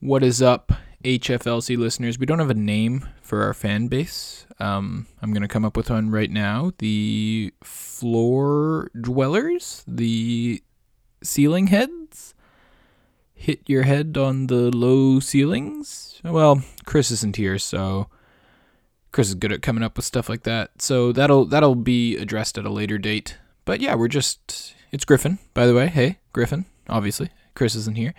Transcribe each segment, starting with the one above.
What is up, HFLC listeners? We don't have a name for our fan base. Um, I'm going to come up with one right now. The floor dwellers, the ceiling heads. Hit your head on the low ceilings. Well, Chris isn't here, so Chris is good at coming up with stuff like that. So that'll that'll be addressed at a later date. But yeah, we're just it's Griffin, by the way. Hey, Griffin, obviously. Chris isn't here.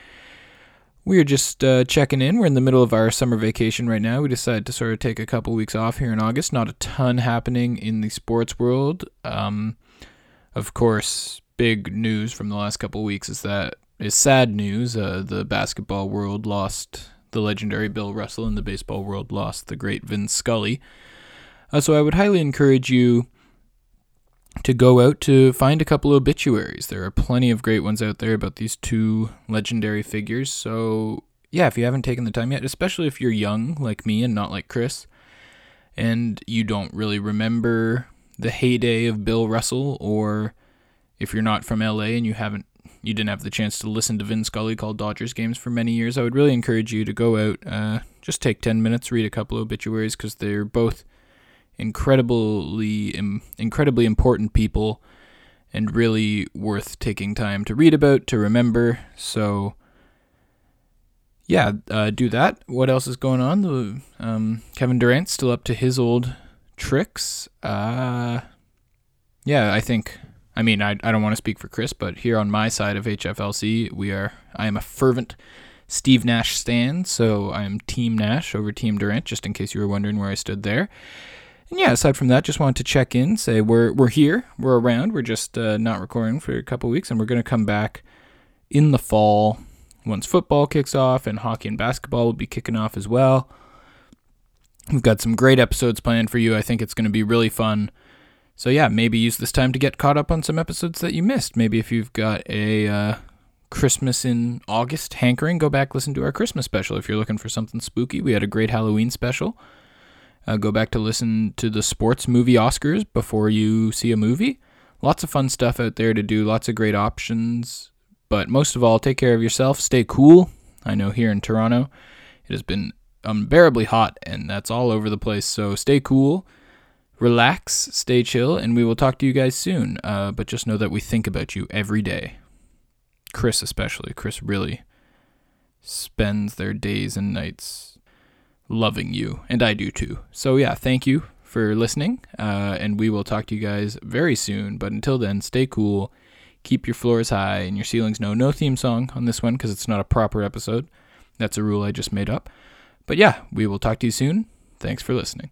We are just uh, checking in. We're in the middle of our summer vacation right now. We decided to sort of take a couple weeks off here in August. Not a ton happening in the sports world. Um, of course, big news from the last couple weeks is that is sad news. Uh, the basketball world lost the legendary Bill Russell, and the baseball world lost the great Vin Scully. Uh, so I would highly encourage you to go out to find a couple of obituaries. There are plenty of great ones out there about these two legendary figures. So, yeah, if you haven't taken the time yet, especially if you're young like me and not like Chris, and you don't really remember the heyday of Bill Russell, or if you're not from LA and you haven't you didn't have the chance to listen to Vin Scully call Dodgers games for many years, I would really encourage you to go out, uh, just take 10 minutes, read a couple of obituaries because they're both incredibly incredibly important people and really worth taking time to read about to remember. So yeah uh, do that. What else is going on? The um, kevin durant's still up to his old tricks. Uh, yeah i think i mean I, I don't want to speak for chris but here on my side of hflc we are i am a fervent Steve Nash stan, so I am Team Nash over Team Durant, just in case you were wondering where I stood there. And yeah, aside from that, just wanted to check in, say we're we're here, we're around, we're just uh, not recording for a couple weeks, and we're gonna come back in the fall once football kicks off, and hockey and basketball will be kicking off as well. We've got some great episodes planned for you. I think it's going to be really fun. So yeah, maybe use this time to get caught up on some episodes that you missed. Maybe if you've got a uh, Christmas in August hankering, go back listen to our Christmas special. If you're looking for something spooky, we had a great Halloween special. Uh, go back to listen to the sports movie Oscars before you see a movie. Lots of fun stuff out there to do, lots of great options. But most of all, take care of yourself, stay cool. I know here in Toronto, it has been unbearably hot, and that's all over the place. So stay cool, relax, stay chill, and we will talk to you guys soon. Uh, but just know that we think about you every day. Chris, especially. Chris really spends their days and nights loving you, and I do too. So, yeah, thank you for listening, uh, and we will talk to you guys very soon. But until then, stay cool, keep your floors high, and your ceilings no. No theme song on this one because it's not a proper episode. That's a rule I just made up. But yeah, we will talk to you soon. Thanks for listening.